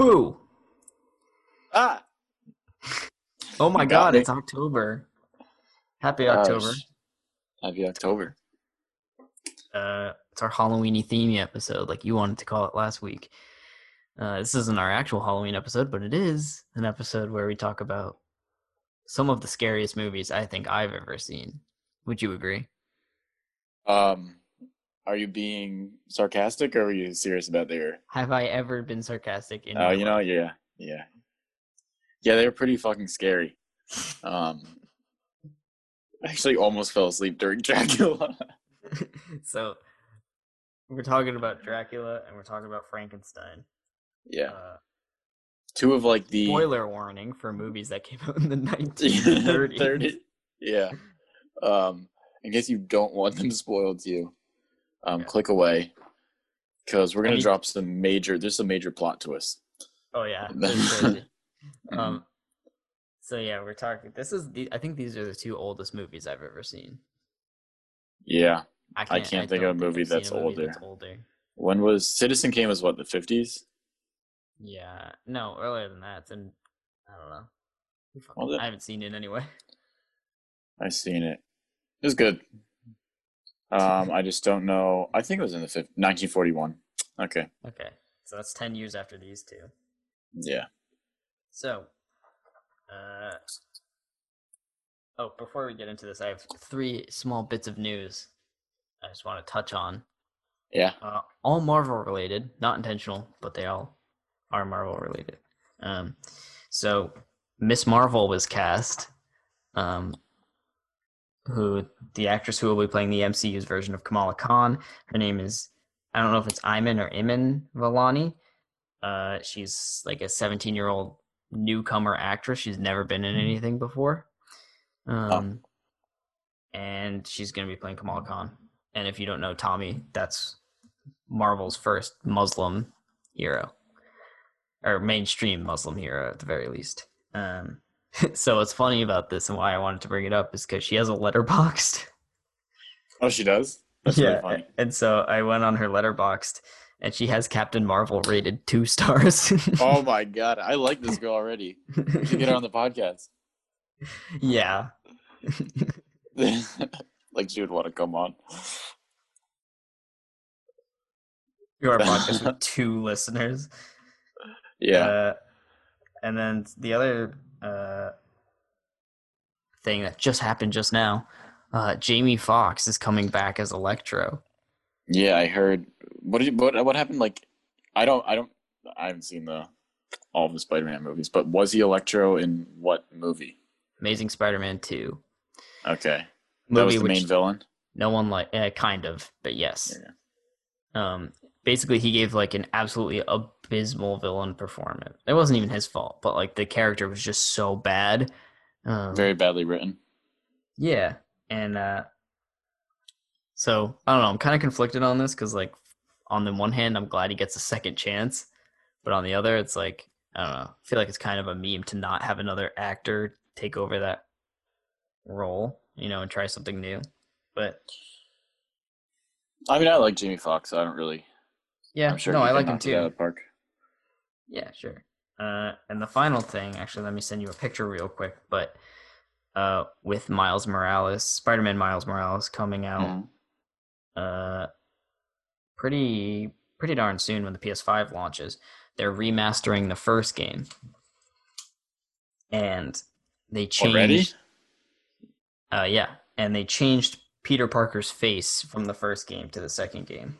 Boo! Ah, Oh my god, it's October. Happy October. sh- happy October. uh, it's our Halloweeny theme episode, like you wanted to call it last week. Uh, this isn't our actual Halloween episode, but it is an episode where we talk about some of the scariest movies I think I've ever seen. Would you agree? Um, are you being sarcastic or are you serious about their? Have I ever been sarcastic in? Oh, you know, life? yeah, yeah, yeah. They were pretty fucking scary. Um, I actually almost fell asleep during Dracula. so we're talking about Dracula and we're talking about Frankenstein. yeah, Uh, two of like the spoiler warning for movies that came out in the 1930s. 30. Yeah. Um, in case you don't want them spoiled to you, um, Yeah. click away because we're gonna mean- drop some major. There's some major plot twists. Oh yeah, um, so yeah, we're talking. This is the. I think these are the two oldest movies I've ever seen. Yeah. I I can't think of a movie that's a movie older. That's older. When was Citizen Kane? Was what the 50s? Yeah, no, earlier than that. It's in. I don't know. Who fucking- Was it? I haven't seen it anyway. I've seen it. It was good. Um, I just don't know. I think it was in the 50, 1941. Okay. Okay, so that's ten years after these two. Yeah. So, uh, oh, before we get into this, I have three small bits of news I just want to touch on. Yeah. Uh, all Marvel related, not intentional, but they all are Marvel related. Um, so Miss Marvel was cast. Um, who the actress who will be playing the MCU's version of Kamala Khan? Her name is I don't know if it's Iman or Iman Vellani. Uh, she's like a 17 year old newcomer actress. She's never been in anything before. Um, and she's going to be playing Kamala Khan. And if you don't know Tommy, that's Marvel's first Muslim hero, or mainstream Muslim hero at the very least. Um, so what's funny about this and why I wanted to bring it up is because she has a Letterboxd. Oh, she does. That's yeah, really funny. and so I went on her Letterboxd, and she has Captain Marvel rated two stars. Oh my god, I like this girl already. We should get her on the podcast. yeah, like she would want to come on. you are a podcast with two listeners. Yeah. Uh, and then the other uh, thing that just happened just now, uh, Jamie Foxx is coming back as Electro. yeah, I heard. What did you, what what happened? Like, I don't I don't I haven't seen the all of the Spider-Man movies, but was he Electro in what movie? Amazing Spider-Man Two Okay, that movie, was the main villain. no one like, uh, kind of, but yes. Um, basically, he gave like an absolutely abysmal villain performance. It wasn't even his fault, but like the character was just so bad. Um, Very badly written. Yeah, and uh so I don't know. I'm kind of conflicted on this because, like, on the one hand, I'm glad he gets a second chance, but on the other, it's like I don't know. I feel like it's kind of a meme to not have another actor take over that role, you know, and try something new. But I mean, I like Jamie Foxx. So I don't really. yeah, I'm sure no, I like him knock it out of too. park. Yeah, sure. Uh, and the final thing, actually, let me send you a picture real quick. But uh, with Miles Morales, Spider-Man Miles Morales coming out. Mhm. uh pretty pretty darn soon when the PS5 launches. They're remastering the first game. And they changed Already? uh yeah, and they changed Peter Parker's face from the first game to the second game.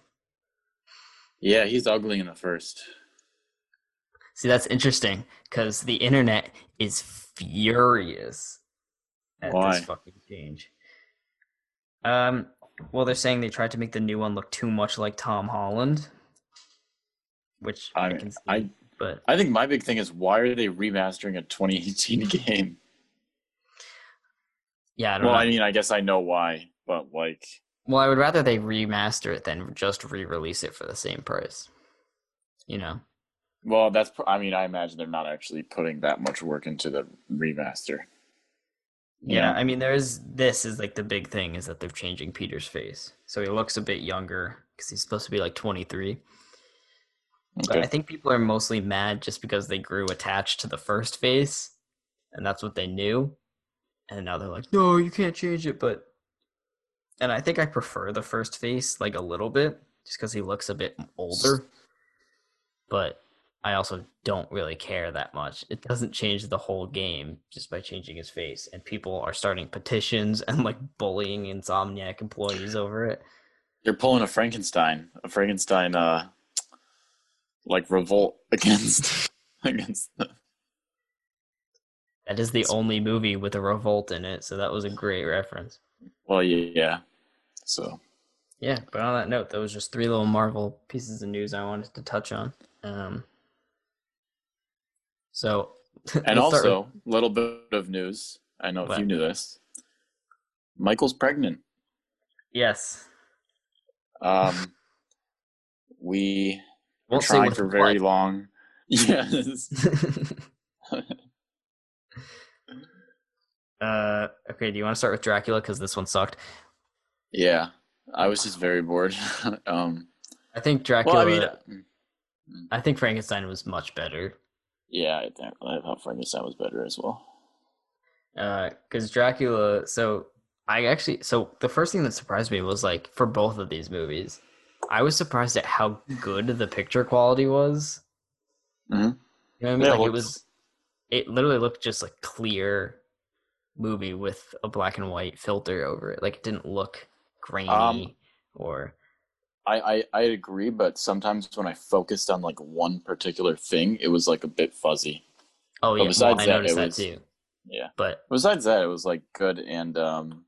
Yeah, he's ugly in the first. See, that's interesting cuz the internet is furious at Why? this fucking change. Um well, they're saying they tried to make the new one look too much like Tom Holland, which I, I can see, I but I think my big thing is why are they remastering a 2018 game? yeah, I don't Well, know. I mean, I guess I know why, but like, Well, I would rather they remaster it than just re-release it for the same price. You know. Well, that's. I mean, I imagine they're not actually putting that much work into the remaster. Yeah, know? I mean, there's this is like the big thing is that they're changing Peter's face, so he looks a bit younger because he's supposed to be like 23. But I think people are mostly mad just because they grew attached to the first face, and that's what they knew. And now they're like, no, you can't change it. But, and I think I prefer the first face like a little bit, just because he looks a bit older. But I also don't really care that much. It doesn't change the whole game just by changing his face, and people are starting petitions and like bullying Insomniac employees over it. You're pulling a Frankenstein, a Frankenstein, uh, like revolt against against. The, That is the only movie with a revolt in it, so that was a great reference. well, yeah, yeah. So Yeah, but on that note, that was just three little Marvel pieces of news I wanted to touch on. Um, so, and with- also a little bit of news. I know if you knew this. Michael's pregnant. yes, Um, we won't say for very what. long. Yes. uh, okay, do you want to start with Dracula because this one sucked? yeah. I was just very bored. um, I think Dracula. well, I mean, I think Frankenstein was much better. Yeah, I, think, I thought Frankenstein was better as well. because Dracula. So I actually, so the first thing that surprised me was like for both of these movies, I was surprised at how good the picture quality was. Mhm. You know what I mean? Yeah, it like it looks- was, it literally looked just like clear movie with a black and white filter over it. Like it didn't look grainy Um, or I, I I agree, but sometimes when I focused on like one particular thing, it was like a bit fuzzy. oh yeah, well, besides I that, noticed it that was- too. Yeah. But Besides that, it was like good and um.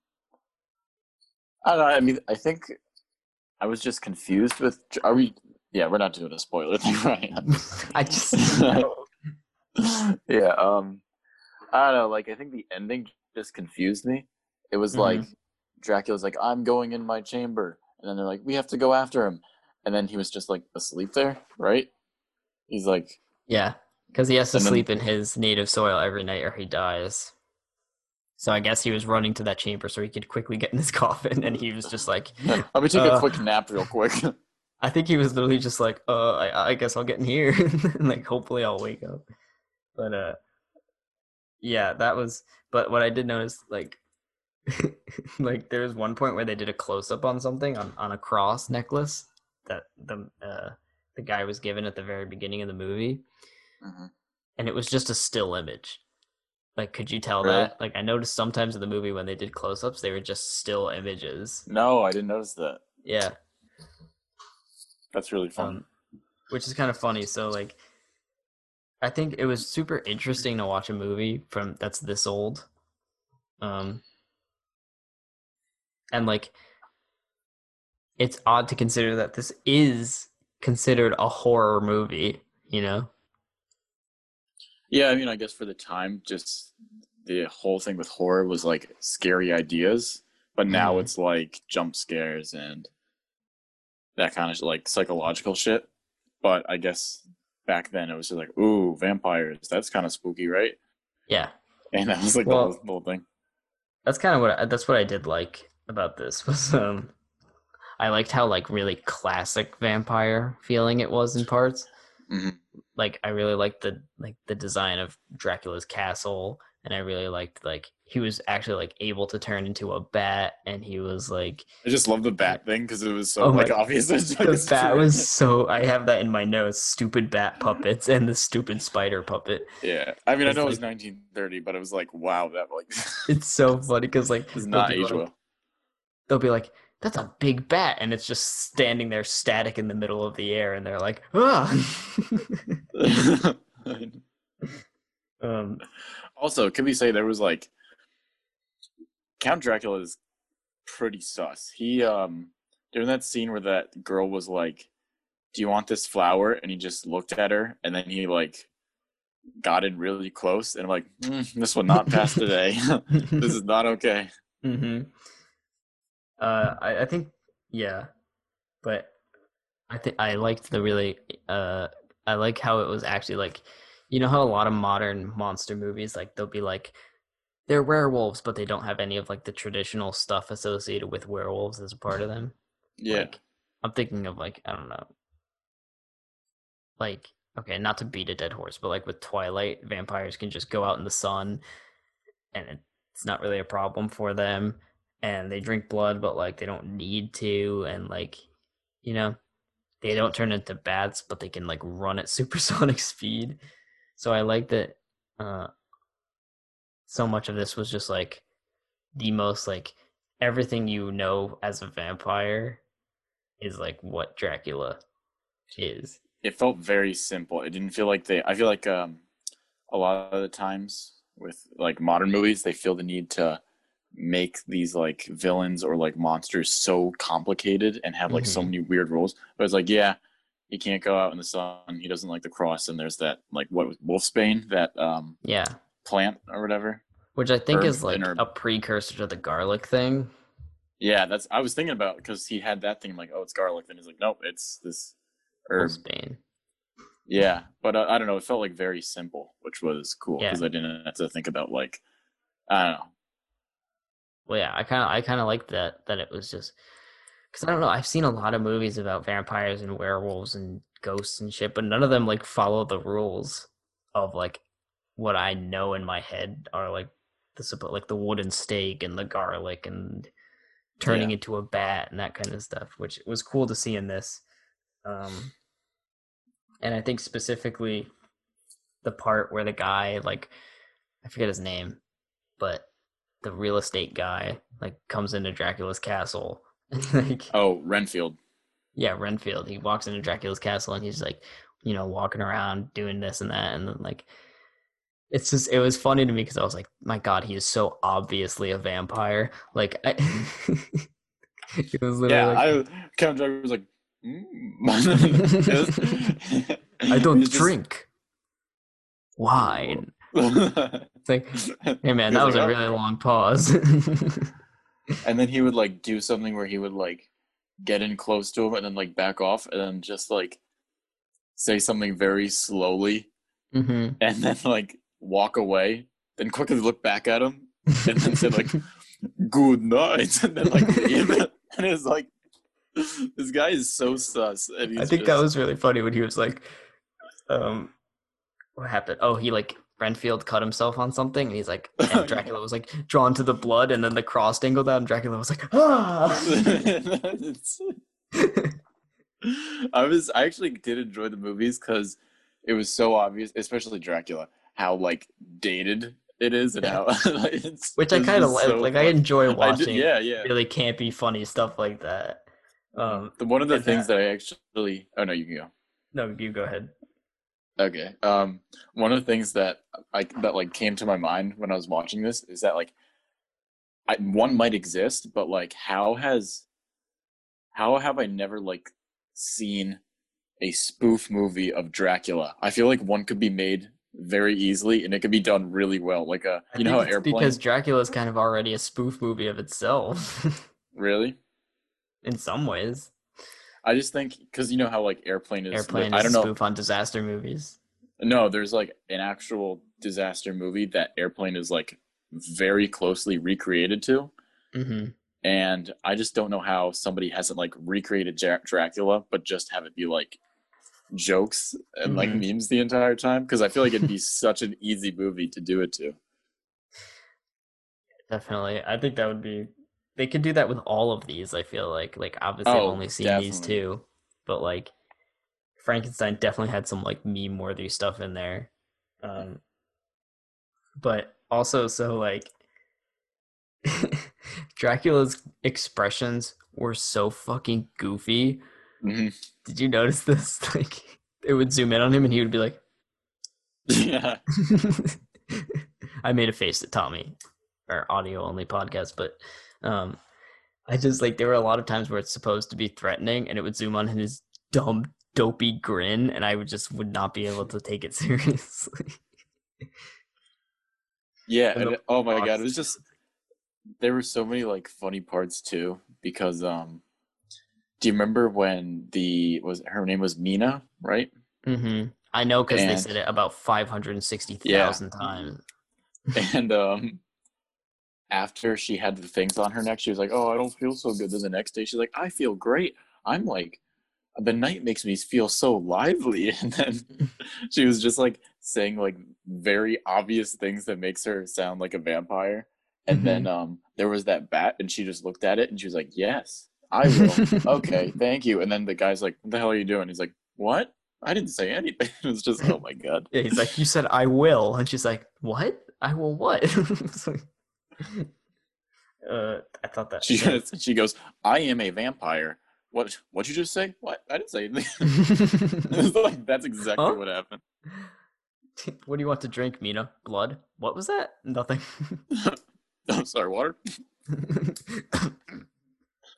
I don't know. I mean, I think I was just confused with. Are we? Yeah, we're not doing a spoiler thing, right? I just yeah. Um. I don't know. Like, I think the ending just confused me. It was Mhm. like Dracula's like, "I'm going in my chamber," and then they're like, "We have to go after him," and then he was just like asleep there, right? He's like, Yeah, because he has to And then- sleep in his native soil every night or he dies. So I guess he was running to that chamber so he could quickly get in his coffin, and he was just like, "Let me take Uh, a quick nap, real quick." I think he was literally just like, uh, I, I guess I'll get in here, and like hopefully I'll wake up. But uh, yeah, that was. But what I did notice, like, like there was one point where they did a close up on something on on a cross necklace that the uh the guy was given at the very beginning of the movie. Mhm. and it was just a still image. Like, could you tell Really? that? Like, I noticed sometimes in the movie when they did close ups, they were just still images. No, I didn't notice that. Yeah. That's really fun. Um, which is kind of funny. So, like, I think it was super interesting to watch a movie from that's this old. Um, and like, it's odd to consider that this is considered a horror movie, you know? Yeah, I mean, I guess for the time, just the whole thing with horror was like scary ideas, but now Mhm. it's like jump scares and that kind of like psychological shit. But I guess back then it was just like, ooh, vampires. That's kind of spooky, right? Yeah. And that was like Well- the, whole, the whole thing. that's kind of what I, that's what I did like about this was um I liked how like really classic vampire feeling it was in parts. Mhm. Like I really liked the like the design of Dracula's castle and I really liked like he was actually like able to turn into a bat and he was like I just love the bat thing because it was so Oh my- like obvious. It's the bat was so I have that in my notes stupid bat puppets and the stupid spider puppet. Yeah, I mean, I It's know it was 1930, but it was like, wow, that like It's so funny cuz like does they'll not be age like- well. They'll be like, "That's a big bat," and it's just standing there, static in the middle of the air, and they're like, "Ah." um, Also, can we say there was like Count Dracula is pretty sus. He um during that scene where that girl was like, "Do you want this flower?" and he just looked at her, and then he like got in really close, and I'm like, "Mm, "This will not pass today. this is not okay." hmm Uh, I, I think, yeah, but I think I liked the really, uh, I like how it was actually like, you know how a lot of modern monster movies like they'll be like. They're werewolves, but they don't have any of like the traditional stuff associated with werewolves as a part of them. Yeah, Like, I'm thinking of like I don't know, like okay, not to beat a dead horse, but like with Twilight, vampires can just go out in the sun and it's not really a problem for them and they drink blood but like they don't need to and like you know they don't turn into bats but they can like run at supersonic speed so i like that uh so much of this was just like the most like everything you know as a vampire is like what dracula is It felt very simple. It didn't feel like they. I feel like um, a lot of the times with like modern movies, they feel the need to make these like villains or like monsters so complicated and have like so Mhm. many weird rules. But it's like, yeah, he can't go out in the sun. He doesn't like the cross, and there's that like what was wolfsbane, that um yeah plant or whatever. which i think Herb is like herb. a precursor to the garlic thing Yeah, that's I was thinking about because he had that thing. I'm like, oh, it's garlic. Then he's like, nope, it's this herb. Wolfsbane. Yeah, but uh, I don't know. It felt like very simple, which was cool Yeah. because I didn't have to think about like I don't know. Well, yeah, I kind of I kind of like that that it was just because I don't know. I've seen a lot of movies about vampires and werewolves and ghosts and shit, but none of them like follow the rules of like what I know in my head are like the like the wooden stake and the garlic and turning Yeah. into a bat and that kind of stuff, which was cool to see in this. Um, and I think specifically the part where the guy like I forget his name, but the real estate guy like comes into Dracula's castle like Oh, Renfield. yeah, Renfield. He walks into Dracula's castle and he's like, you know, walking around doing this and that, and then like, it's just it was funny to me because I was like, my God, he is so obviously a vampire. Like, I, it was literally Yeah, like, I Count Dracula was like, mm. I, don't it's just- drink wine. It's like, hey man, that was a really long pause. And then he would like do something where he would like get in close to him and then like back off and then just like say something very slowly hmm and then like walk away, then quickly look back at him and then say like good night and then like leave. and it's like this guy is so sus and he's I think just, that was really funny when he was like, um, what happened? Oh, he like Renfield cut himself on something, and he's like, and Dracula was like drawn to the blood, and then the cross dangled out, and Dracula was like, ah. I was I actually did enjoy the movies because it was so obvious, especially Dracula, how like dated it is and Yeah. how like, it's Which I kind of like. so like I enjoy I ju- watching yeah, yeah. really campy, funny stuff like that. Um, The, one of the things that- that I actually oh no, you can go. no, you go ahead. Okay. Um, one of the things that I that like came to my mind when I was watching this is that like, I, one might exist, but like, how has, how have I never like seen a spoof movie of Dracula? I feel like one could be made very easily, and it could be done really well. Like a, you know, how airplane. because Dracula is kind of already a spoof movie of itself, Really, in some ways. I just think because you know how like airplane is. Airplane I is don't a know. spoof on disaster movies. No, there's like an actual disaster movie that Airplane is like very closely recreated to. hmm And I just don't know how somebody hasn't like recreated Dra- Dracula, but just have it be like jokes and like Mhm. memes the entire time. Because I feel like it'd be such an easy movie to do it to. Definitely. I think that would be they could do that with all of these, I feel like. Like obviously I've Oh, only seen these two. But like Frankenstein definitely had some like meme worthy stuff in there. Um but also so like Dracula's expressions were so fucking goofy. hmm Did you notice this? Like it would zoom in on him and he would be like yeah. I made a face at Tommy, our audio only podcast, but um, I just like there were a lot of times where it's supposed to be threatening, and it would zoom on his dumb, dopey grin, and I would just would not be able to take it seriously. Yeah. And and it- oh my god, it was just there were so many like funny parts too because um do you remember when the was her name was Mina, right? Mm-hmm. I know because they said it about five hundred and sixty thousand times. and um after she had the things on her neck she was like oh i don't feel so good. Then the next day she's like i feel great. I'm like the night makes me feel so lively. And then she was just like saying like very obvious things that makes her sound like a vampire. And then um there was that bat and she just looked at it and she was like yes i will. Okay thank you. And then the guy's like what the hell are you doing? He's like what? I didn't say anything. It was just oh my god. Yeah, he's like, you said I will, and she's like, what? I will what? It's like- uh, I thought that. she goes, she goes i am a vampire what what'd you just say what i didn't say anything like that's exactly Huh? what happened what do you want to drink, Mina? Blood? What was that? Nothing. i'm sorry water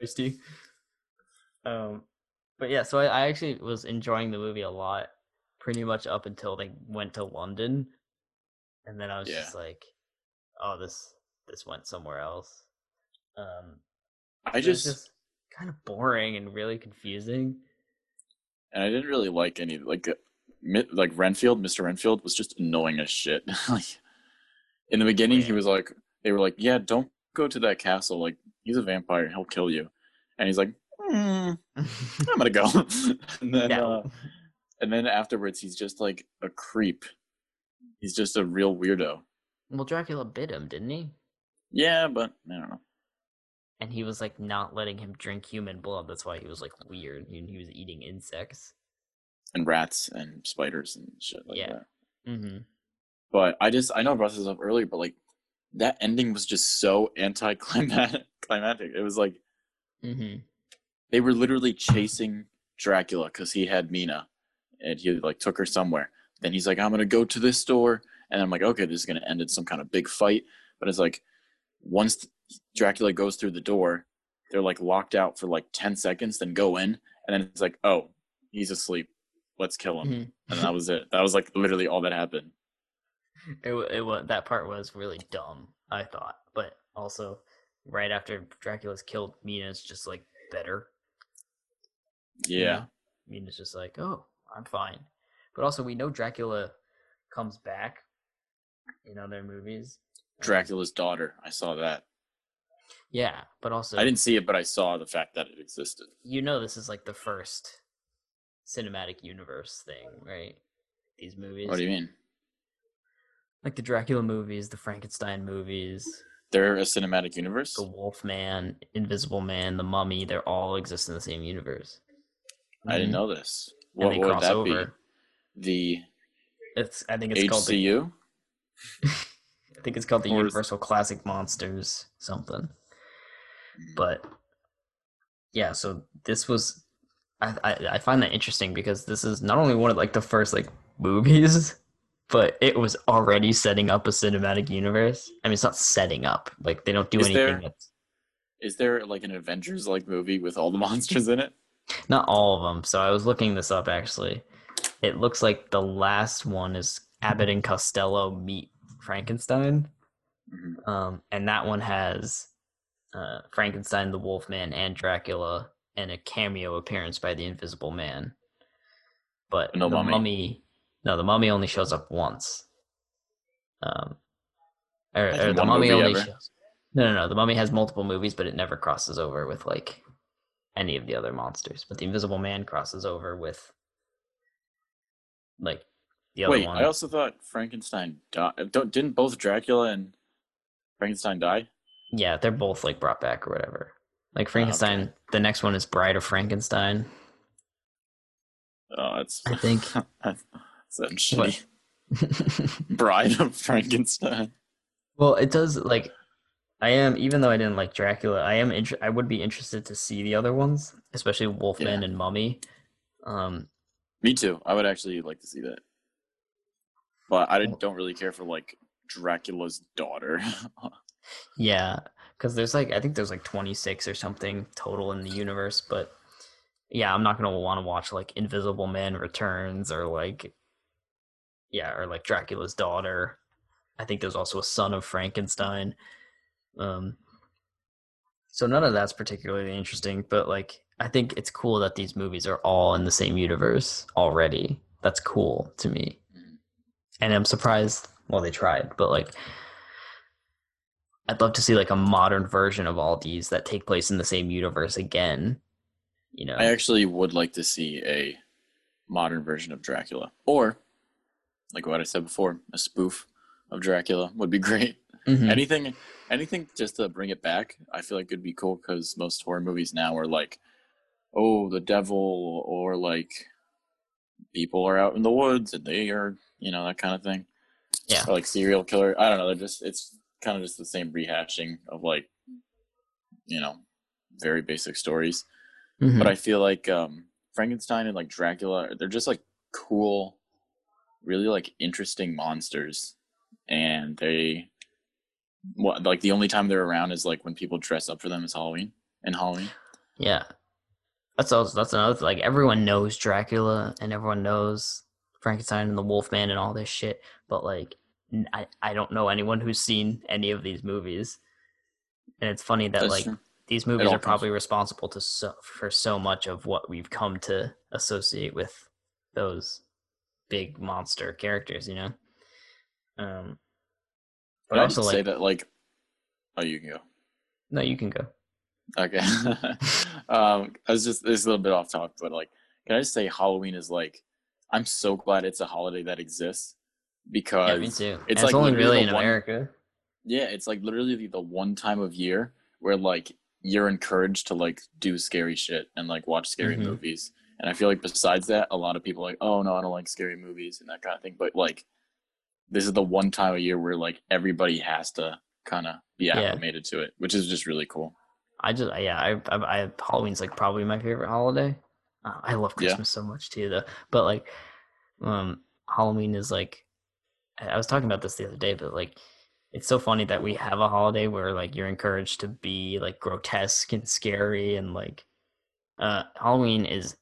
Tasty. Um, but yeah, so I, I actually was enjoying the movie a lot, pretty much up until they went to London, and then I was Yeah. just like, "Oh, this this went somewhere else." Um, i was just kind of boring and really confusing. and I didn't really like any like uh, like Renfield. Mr. Renfield was just annoying as shit. like in the beginning, he was like, they were like, "Yeah, don't go to that castle. Like he's a vampire. He'll kill you." And he's like, mm, "I'm gonna go." and then Yeah. uh, and then afterwards, he's just like a creep. He's just a real weirdo. well, Dracula bit him, didn't he? Yeah, but I don't know. And he was like not letting him drink human blood. That's why he was like weird. He, he was eating insects. And rats and spiders and shit like Yeah. that. Mm-hmm. But I just I know I brought this up earlier, but like that ending was just so anticlimactic. Climactic. It was like Mm-hmm. they were literally chasing Dracula because he had Mina, and he like took her somewhere. Then he's like, "I'm gonna go to this store," and I'm like, "Okay, this is gonna end in some kind of big fight." But it's like once Dracula goes through the door, they're like locked out for like ten seconds, then go in, and then it's like, "Oh, he's asleep. Let's kill him." Mm-hmm. And that was it. That was like literally all that happened. It, it was that part was really dumb, I thought. But also, right after Dracula's killed, Mina's just like better. you Yeah. know? Mina's just like, oh, I'm fine. But also, we know Dracula comes back in other movies. Dracula's daughter. I saw that. Yeah, but also, I didn't see it, but I saw the fact that it existed. you know, this is like the first cinematic universe thing, right? These movies, What do you mean? like the Dracula movies, the Frankenstein movies, They're a cinematic universe. the Wolfman, Invisible Man, the Mummy, they all exist in the same universe. I didn't Mhm. know this. And What, they what would cross that over. be? The it's I think it's called the, HCU? think it's called the Or Universal Classic Monsters something. But yeah, so this was I, I I find that interesting because this is not only one of like the first like movies, but it was already setting up a cinematic universe. I mean, it's not setting up like they don't do Is anything. there- Is there like an Avengers like movie with all the monsters in it? not all of them. So I was looking this up actually. It looks like the last one is Abbott and Costello meet Frankenstein. Mhm. Um, and that one has uh, Frankenstein, the Wolfman, and Dracula, and a cameo appearance by the Invisible Man. But No the mummy. no, the mummy only shows up once. Um, or, or the mummy only ever? shows. No, no, no. The mummy has multiple movies, but it never crosses over with like any of the other monsters. But the Invisible Man crosses over with like the Wait, one. I also thought Frankenstein died. Don't, didn't both Dracula and Frankenstein die? Yeah, they're both like brought back or whatever. Like okay. Frankenstein, the next one is Bride of Frankenstein. Oh, that's. I think- What? Bride of Frankenstein. well, it does like I am even though I didn't like Dracula, I am inter- I would be interested to see the other ones, especially Wolfman Yeah. and Mummy. Um Me too. I would actually like to see that. But I don't really care for like Dracula's daughter. yeah, cuz there's like I think there's like 26 or something total in the universe, but yeah, I'm not going to want to watch like Invisible Man Returns or like yeah, or like Dracula's daughter. I think there's also a son of Frankenstein. Um, so none of that's particularly interesting, but like I think it's cool that these movies are all in the same universe already. That's cool to me. And I'm surprised. Well, they tried, but like I'd love to see like a modern version of all these that take place in the same universe again. You know, I actually would like to see a modern version of Dracula, or like what I said before, a spoof of Dracula would be great. Mhm. Anything, anything just to bring it back. I feel like it'd be cool because most horror movies now are like, oh, the devil, or like people are out in the woods and they are, you know, that kind of thing. Yeah. Or like serial killer. I don't know. They're just it's kind of just the same rehashing of like, you know, very basic stories. Mhm. But I feel like um, Frankenstein and like Dracula, they're just like cool, really like interesting monsters, and they, what like the only time they're around is like when people dress up for them is Halloween and Halloween. Yeah. That's also that's another thing. like everyone knows Dracula and everyone knows Frankenstein and the Wolfman and all this shit, but like I, I don't know anyone who's seen any of these movies. And it's funny that That's like true. these movies are comes- probably responsible to so for so much of what we've come to associate with those big monster characters, you know. Um but But I also also say that like, oh, you can go. no, you can go. Okay. um, I was just this is a little bit off topic, but like, can I just say Halloween is like, I'm so glad it's a holiday that exists because Yeah, me too. it's It's, like only really in one- America. Yeah, it's like literally the- one time of year where like you're encouraged to like do scary shit and like watch scary Mhm. movies. And I feel like besides that, a lot of people are like, oh no, I don't like scary movies and that kind of thing. But like, this is the one time of year where like everybody has to kind of be Yeah. acclimated to it, which is just really cool. I just yeah, I I, I Halloween's like probably my favorite holiday. Uh, I love Yeah. Christmas so much too, though. But like, um, Halloween is like, I was talking about this the other day, but like, it's so funny that we have a holiday where like you're encouraged to be like grotesque and scary and like, uh, Halloween is.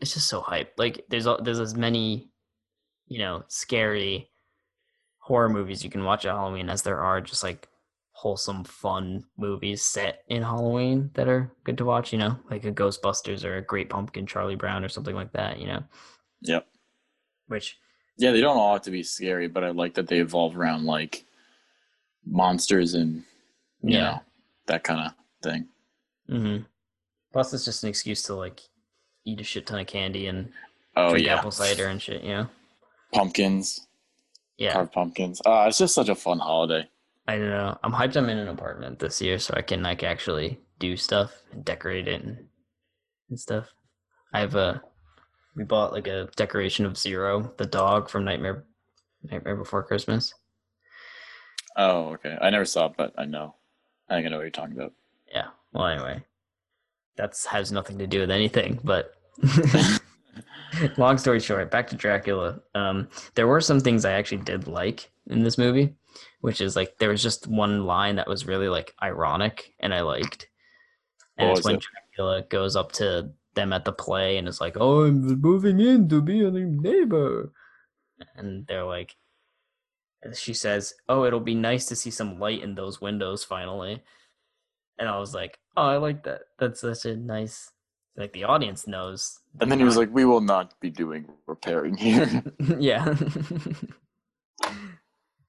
It's just so hype. Like, there's there's as many, you know, scary horror movies you can watch at Halloween as there are just like wholesome, fun movies set in Halloween that are good to watch, you know, like a Ghostbusters or a Great Pumpkin, Charlie Brown or something like that, you know, Yep. which, Yeah, they don't all have to be scary, but I like that they evolve around like monsters and you Yeah. know that kind of thing. Mm-hmm. plus it's just an excuse to like eat a shit ton of candy and Oh drink yeah, apple cider and shit, you know? pumpkins, Yeah, carved pumpkins. Uh, it's just such a fun holiday. I don't know. I'm hyped I'm in an apartment this year so I can like actually do stuff and decorate it and, and stuff. I have a we bought like a decoration of Zero, the dog from Nightmare Nightmare Before Christmas. Oh, okay. I never saw it, but I know. I think I know what you're talking about. Yeah. Well, anyway, that's has nothing to do with anything. But long story short, back to Dracula. Um, there were some things I actually did like in this movie, which is like there was just one line that was really like ironic, and I liked. And What it's when it? Dracula goes up to them at the play and is like, "Oh, I'm moving in to be a neighbor," and they're like. She says, "Oh, it'll be nice to see some light in those windows finally." And I was like, "Oh, I like that. That's such a nice." Like the audience knows. And then he was like, "We will not be doing repairing here." "Yeah."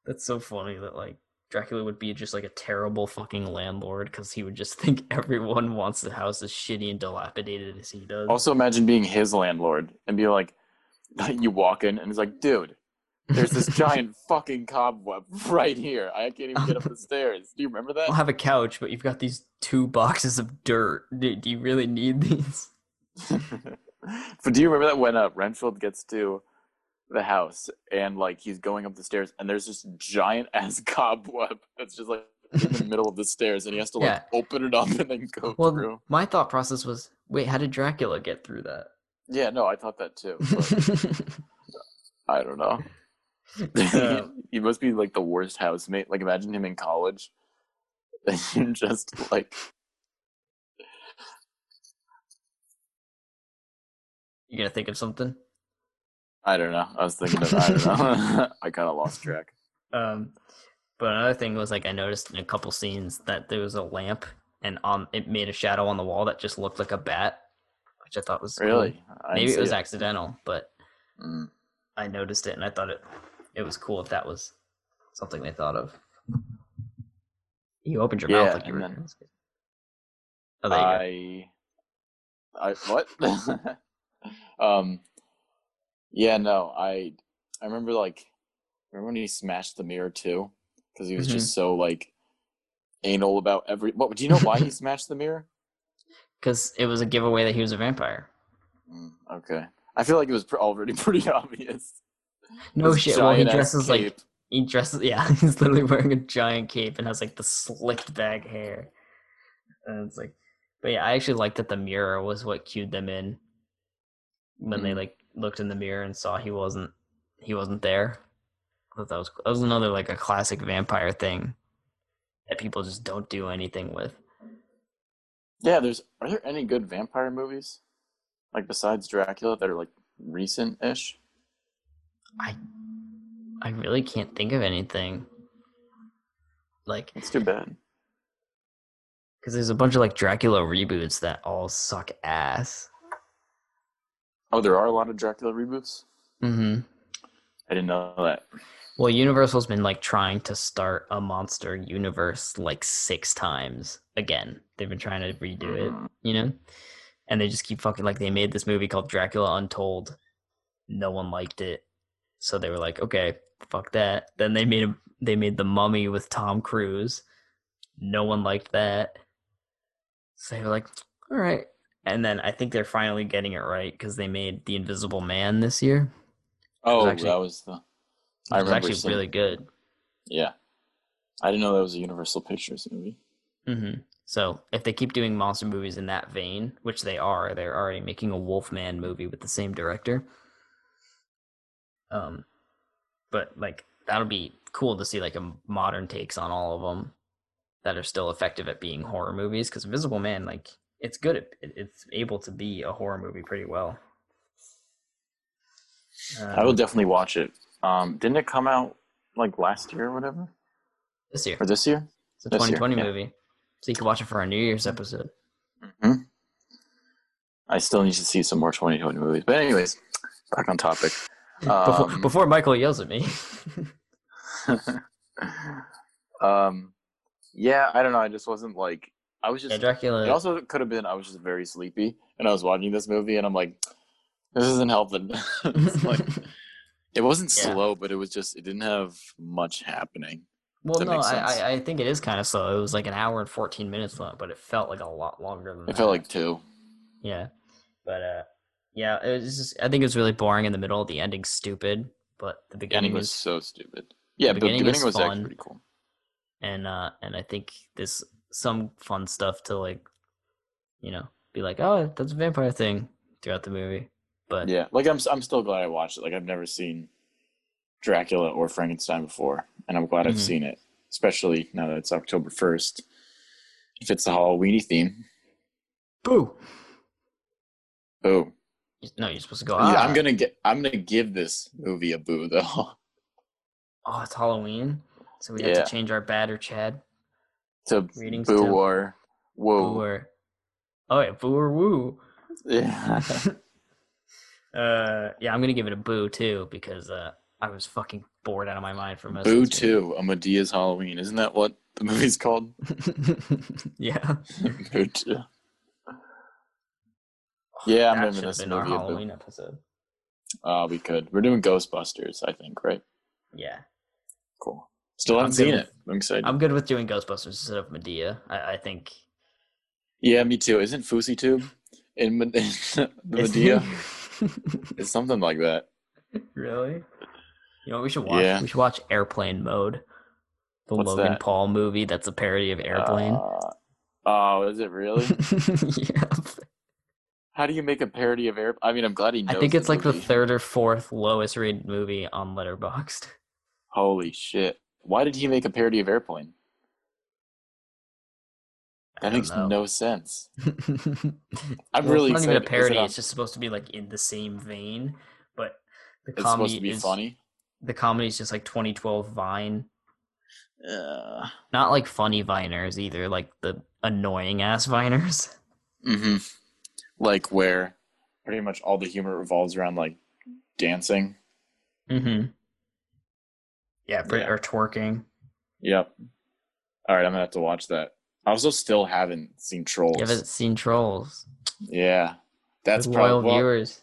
That's so funny that like Dracula would be just like a terrible fucking landlord because he would just think everyone wants the house as shitty and dilapidated as he does. also, imagine being his landlord and be like, you walk in and it's like, "Dude, there's this giant fucking cobweb right here. I can't even get up the stairs." Do you remember that? I'll have a couch, but you've got these two boxes of dirt. Do, do you really need these? but do you remember that when uh, Renfield gets to the house and like he's going up the stairs and there's this giant ass cobweb that's just like in the middle of the stairs and he has to like Yeah. open it up and then go Well, through. my thought process was, wait, how did Dracula get through that? Yeah, no, I thought that too. I don't know. Uh, he must be like the worst housemate. Like imagine him in college. And just like you gonna think of something? I don't know. I was thinking of I don't know. I kind of lost track. Um, but another thing was like I noticed in a couple scenes that there was a lamp and on it made a shadow on the wall that just looked like a bat, which I thought was. Really? Didn't Maybe it was accidental, but Mm. I noticed it and I thought it it was cool if that was something they thought of. You opened your Yeah, mouth like you were. then Oh, there you go. I I what? um, yeah, no, I I remember like remember when he smashed the mirror too because he was just so like anal about every. What do you know why he smashed the mirror? Because it was a giveaway that he was a vampire. Mm, okay, I feel like it was pr- already pretty obvious. No This shit. Well, he dresses like he dresses. Yeah, he's literally wearing a giant cape and has like the slicked back hair. And it's like, but yeah, I actually liked that the mirror was what cued them in when they Mhm. like looked in the mirror and saw he wasn't he wasn't there. I thought that was that was another like a classic vampire thing that people just don't do anything with. Yeah, there's. Are there any good vampire movies, like besides Dracula, that are like recent-ish? I I really can't think of anything. Like, It's too bad. because there's a bunch of like Dracula reboots that all suck ass. Oh, there are a lot of Dracula reboots. Mm-hmm. I didn't know that. Well, Universal's been like trying to start a monster universe like six times again. They've been trying to redo it, Mhm. you know? And they just keep fucking like they made this movie called Dracula Untold. No one liked it. So they were like, okay, fuck that. Then they made a, they made The Mummy with Tom Cruise. No one liked that. So they were like, all right. And then I think they're finally getting it right because they made The Invisible Man this year. Oh, actually- that was the. I was actually seeing- really good. Yeah, I didn't know that was a Universal Pictures movie. hmm So if they keep doing monster movies in that vein, which they are, they're already making a Wolfman movie with the same director. Um, but like that'll be cool to see like a modern takes on all of them that are still effective at being horror movies. Because Invisible Man, like it's good, it- it's able to be a horror movie pretty well. I will Um, definitely watch it. Um, didn't it come out like last year or whatever, this year. or this year? It's a this year, 2020 yeah. movie, so you can watch it for our New Year's episode. hmm I still need to see some more 2020 movies. But anyways, back on topic. Before, Um, before Michael yells at me. um, yeah, I don't know. I just wasn't like I was yeah, just. Dracula. It also could have been I was just very sleepy, and I was watching this movie, and I'm like, this isn't helping. Like it wasn't Yeah. slow, but it was just it didn't have much happening. Well, no, I. I think it is kind of slow. It was like an hour and fourteen minutes long, but it felt like a lot longer than It that. felt like two. yeah, but uh, yeah, it was just. I think it was really boring in the middle. The ending's stupid, but the The beginning ending was was, so stupid. Yeah, the but the beginning beginning was actually pretty cool. and uh, and I think there's some fun stuff to like, you know, be like, oh, that's a vampire thing throughout the movie. But Yeah, like I'm I'm still glad I watched it. Like I've never seen Dracula or Frankenstein before, and I'm glad I've Mhm. seen it, especially now that it's October first. It fits the Halloweeny theme. boo. Oh, You- No, you're supposed to go. yeah, Ah. I'm gonna get. I'm gonna give this movie a boo though. Oh, it's Halloween, so we have Yeah. to change our bad or Chad. To Greetings boo to- or whoa. Boo or oh yeah, boo or woo. Yeah. uh, yeah, I'm gonna give it a boo too because uh, I was fucking bored out of my mind for most. boo two. A Madea's Halloween. Isn't that what the movie's called? yeah. boo two. Yeah, I'm that should have this been our movie a boo. Halloween episode. Uh, we could. We're doing Ghostbusters, I think, right? Yeah, Cool. Still haven't seen with- it. I'm excited. I'm good with doing Ghostbusters instead of Madea. I, I think. Yeah, me too. Isn't FouseyTube in, Med- the Madea? It's something like that. really? You know what we should watch? Yeah. We should watch Airplane Mode, the What's Logan that? Paul movie. That's a parody of Airplane. Uh, oh, is it really? yeah. How do you make a parody of Air? I mean, I'm glad he I think it's like the third or fourth lowest rated movie on Letterboxd. Holy shit! Why did he make a parody of Airplane? That makes know. no sense. I'm Well, really it's not even a. Is it parody. It's just supposed to be like in the same vein, but the It's comedy supposed to be is funny. the comedy is just like 2012 Vine, Uh, not like funny Viners either, like the annoying ass Viners. hmm Like where pretty much all the humor revolves around like dancing. Mm-hmm. Yeah, Brit Yeah. or twerking. Yep. All right, I'm gonna have to watch that. I also still haven't seen Trolls. You haven't seen Trolls. Yeah, That's With loyal probably well, viewers.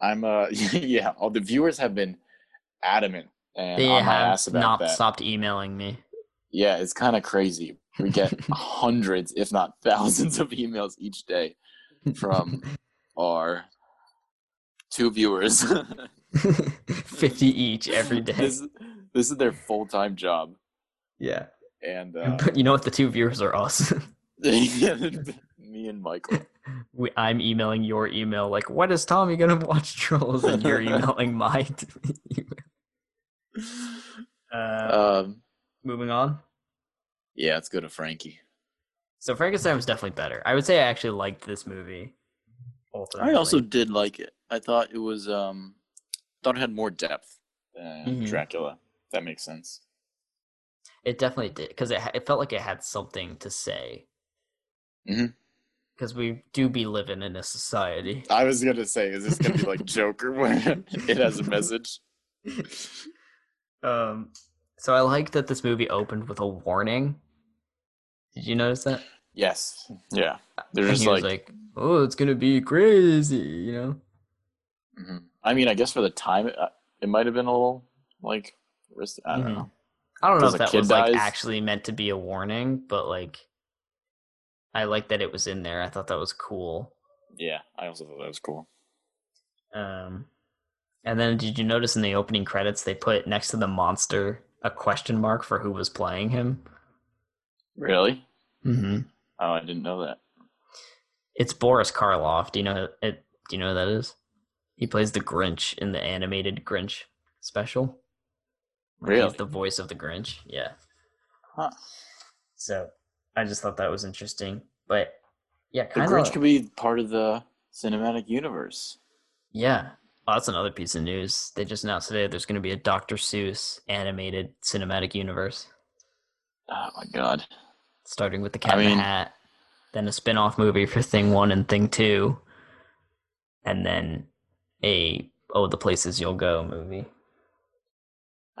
I'm uh yeah. All the viewers have been adamant and They on my have ass about not that. stopped emailing me. Yeah, it's kind of crazy. We get hundreds, if not thousands, of emails each day from our two viewers. 50 each every day. this, this is their full time job, yeah. and uh, you know what? The two viewers are us. me and Michael. we, I'm emailing your email like, when is Tommy gonna watch Trolls? And you're emailing my email. Uh, Um, moving on. yeah, let's go to Frankie. So Frankenstein was definitely better. I would say I actually liked this movie. I also did like it. I thought it was um, thought it had more depth than Mhm. Dracula. That makes sense. it definitely did because it it felt like it had something to say. Because we do be living in a society. I was gonna say, is this gonna be like Joker, where it has a message? Um, so I like that this movie opened with a warning. Did you notice that? Yes. Yeah. They're And just like, like, "Oh, it's gonna be crazy," you know. mhm. I mean, I guess for the time, it, uh, it might have been a little like, I don't Mhm. know. I don't know if that was like actually meant to be a warning, but like, I like that it was in there. I thought that was cool. Yeah, I also thought that was cool. Um, and then did you notice in the opening credits they put next to the monster a question mark for who was playing him? Really? Mm-hmm. Oh, I didn't know that. It's Boris Karloff. Do you know it? Do you know who that is? He plays the Grinch in the animated Grinch special. Really? He's the voice of the Grinch. Yeah. Huh. So I just thought that was interesting. But yeah, The Grinch could be part of the cinematic universe. Yeah. Oh, that's another piece of news. They just announced today there's going to be a Dr. Seuss animated cinematic universe, Oh my god. starting with the Cat I in mean- the Hat, then a spin off movie for Thing 1 and Thing 2, and then a Oh, the Places You'll Go movie.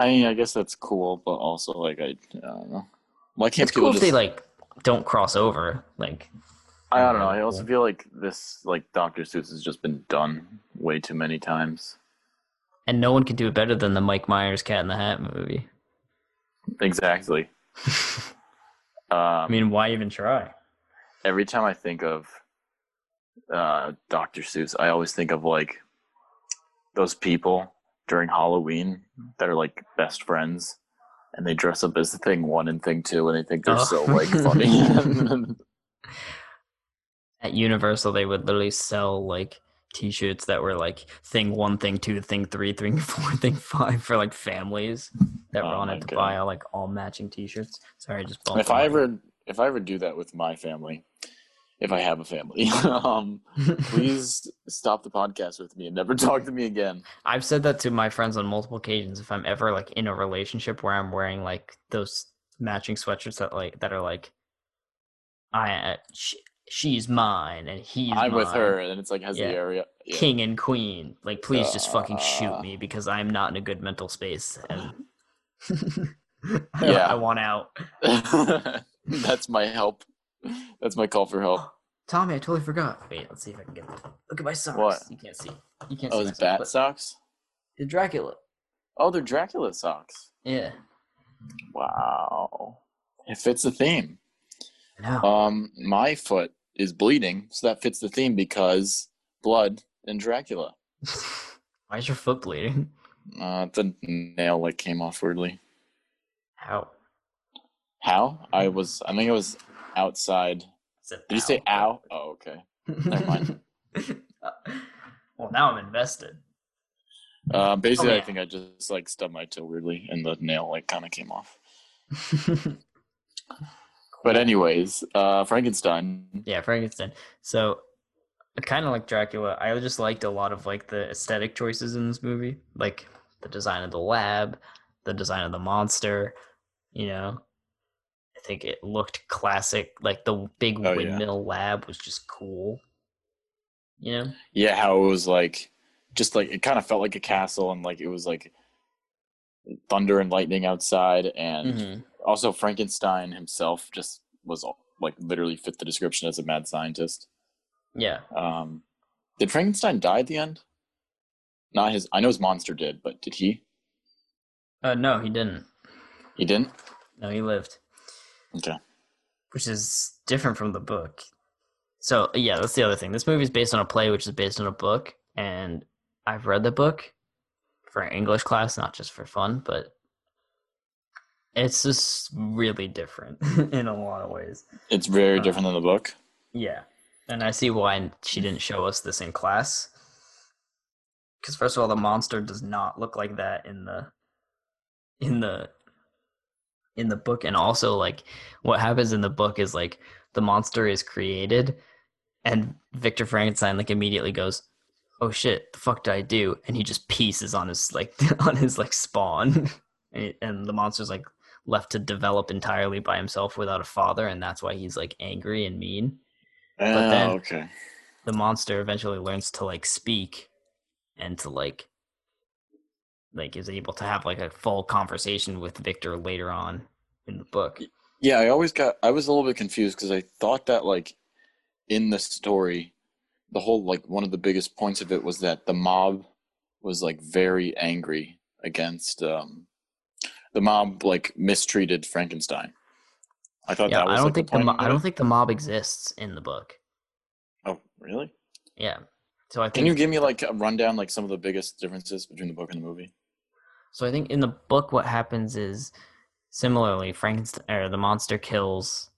I mean, I guess that's cool, but also like I, I don't know. Why can't It's people cool if just? they like don't cross over. Like, I don't know. I also feel like this, like Doctor Seuss, has just been done way too many times. and no one can do it better than the Mike Myers Cat in the Hat movie. Exactly. Um, I mean, why even try? every time I think of uh, Dr. Seuss, I always think of like those people during Halloween that are like best friends, and they dress up as Thing One and Thing Two, and they think they're Oh. so like funny. At Universal, they would literally sell like T-shirts that were like thing one, thing two, thing three, thing four, thing five for like families that were Oh on it to God. buy all like all matching T-shirts. Sorry, I just if I ever, if I ever do that with my family, if I have a family, um, please stop the podcast with me and never talk to me again. I've said that to my friends on multiple occasions. If I'm ever like in a relationship where I'm wearing like those matching sweatshirts that like that are like, I uh, sh- she's mine and he's I'm with her, and it's like has Yeah. the area. Yeah. king and queen. Like, please just fucking shoot Uh. me because I'm not in a good mental space and I- Yeah. I want out. That's my help. That's my call for help. Tommy, I totally forgot. Wait, let's see if I can get them. Look at my socks. What? You can't see. You can't Oh, see. it's bat socks. The Dracula. Oh, they're Dracula socks. Yeah. Wow, it fits the theme. I know. Um, my foot is bleeding, so that fits the theme because blood and Dracula. Why is your foot bleeding? Uh, the nail like came off weirdly. How? How? I was. I think I was outside. Did you say ow? Oh, okay. Never mind. well, now I'm invested. Uh, basically, Oh, yeah. I think I just like stubbed my toe weirdly, and the nail like kind of came off. But anyways, uh, Frankenstein. yeah, Frankenstein. So, kind of like Dracula, I just liked a lot of like the aesthetic choices in this movie, like the design of the lab, the design of the monster. You know, I think it looked classic. Like the big Oh, yeah. windmill lab was just cool. You know, Yeah, how it was like, just like it kind of felt like a castle, and like it was like thunder and lightning outside, and Mhm. also Frankenstein himself just was like literally fit the description as a mad scientist. yeah, Um, Did Frankenstein die at the end? Not his. I know his monster did, but did he? Uh, no, he didn't. He didn't. No, he lived, Okay. which is different from the book. So yeah, that's the other thing. This movie is based on a play, which is based on a book, and I've read the book for English class, not just for fun, but it's just really different in a lot of ways. It's very Uh, different than the book. Yeah, and I see why she didn't show us this in class. Because first of all, the monster does not look like that in the in the in the book, and also like what happens in the book is like the monster is created, and Victor Frankenstein like immediately goes, "Oh shit, the fuck did I do?" And he just pieces on his like on his like spawn, and, and the monster's like left to develop entirely by himself without a father, and that's why he's like angry and mean Oh, then- okay. the monster eventually learns to like speak and to like like is able to have like a full conversation with Victor later on in the book. Yeah, I always got. I was a little bit confused because I thought that like in the story, the whole like one of the biggest points of it was that the mob was like very angry against um the mob like mistreated Frankenstein. I thought Yeah, that was I don't like, think the point mo- I don't think the mob exists in the book. Oh, really? Yeah. So I think Can you give me like a rundown, like some of the biggest differences between the book and the movie? So I think in the book, what happens is similarly, Frankenstein or the monster kills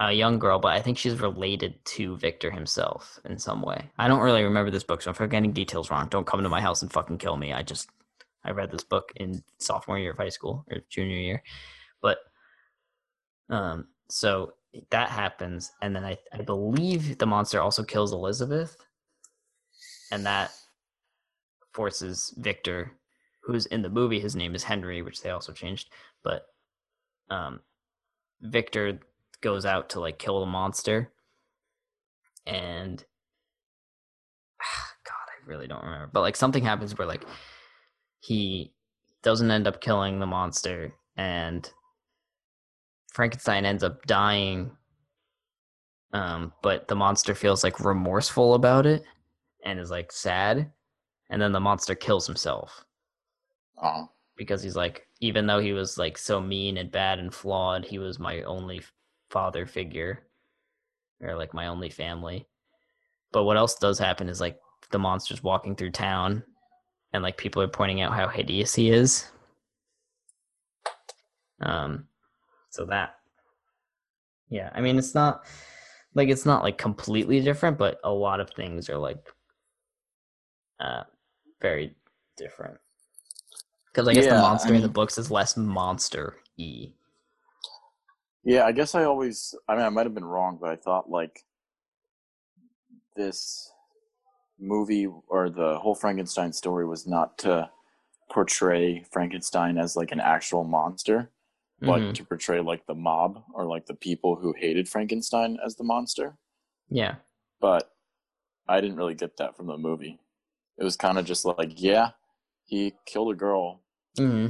a young girl, but I think she's related to Victor himself in some way. I don't really remember this book, so if I'm getting details wrong, don't come to my house and fucking kill me. I just I read this book in sophomore year of high school or junior year, but um, so that happens, and then I I believe the monster also kills Elizabeth, and that forces Victor who's in the movie his name is henry which they also changed but um victor goes out to like kill the monster. And god i really don't remember but like something happens where like he doesn't end up killing the monster and frankenstein ends up dying um but the monster feels like remorseful about it and is like sad. And then the monster kills himself Because he's like even though he was like so mean and bad and flawed he was my only father figure or like my only family. But what else does happen is like the monster's walking through town and like people are pointing out how hideous he is. Um so that yeah i mean it's not like it's not like completely different but a lot of things are like uh very different because I guess Yeah, the I monster in the books is less monster y. Yeah, I guess I always. I mean, I might have been wrong, but I thought like this movie or the whole Frankenstein story was not to portray Frankenstein as like an actual monster, but Mhm. to portray like the mob or like the people who hated Frankenstein as the monster. Yeah. But I didn't really get that from the movie. It was kind of just like, yeah, he killed a girl. Hmm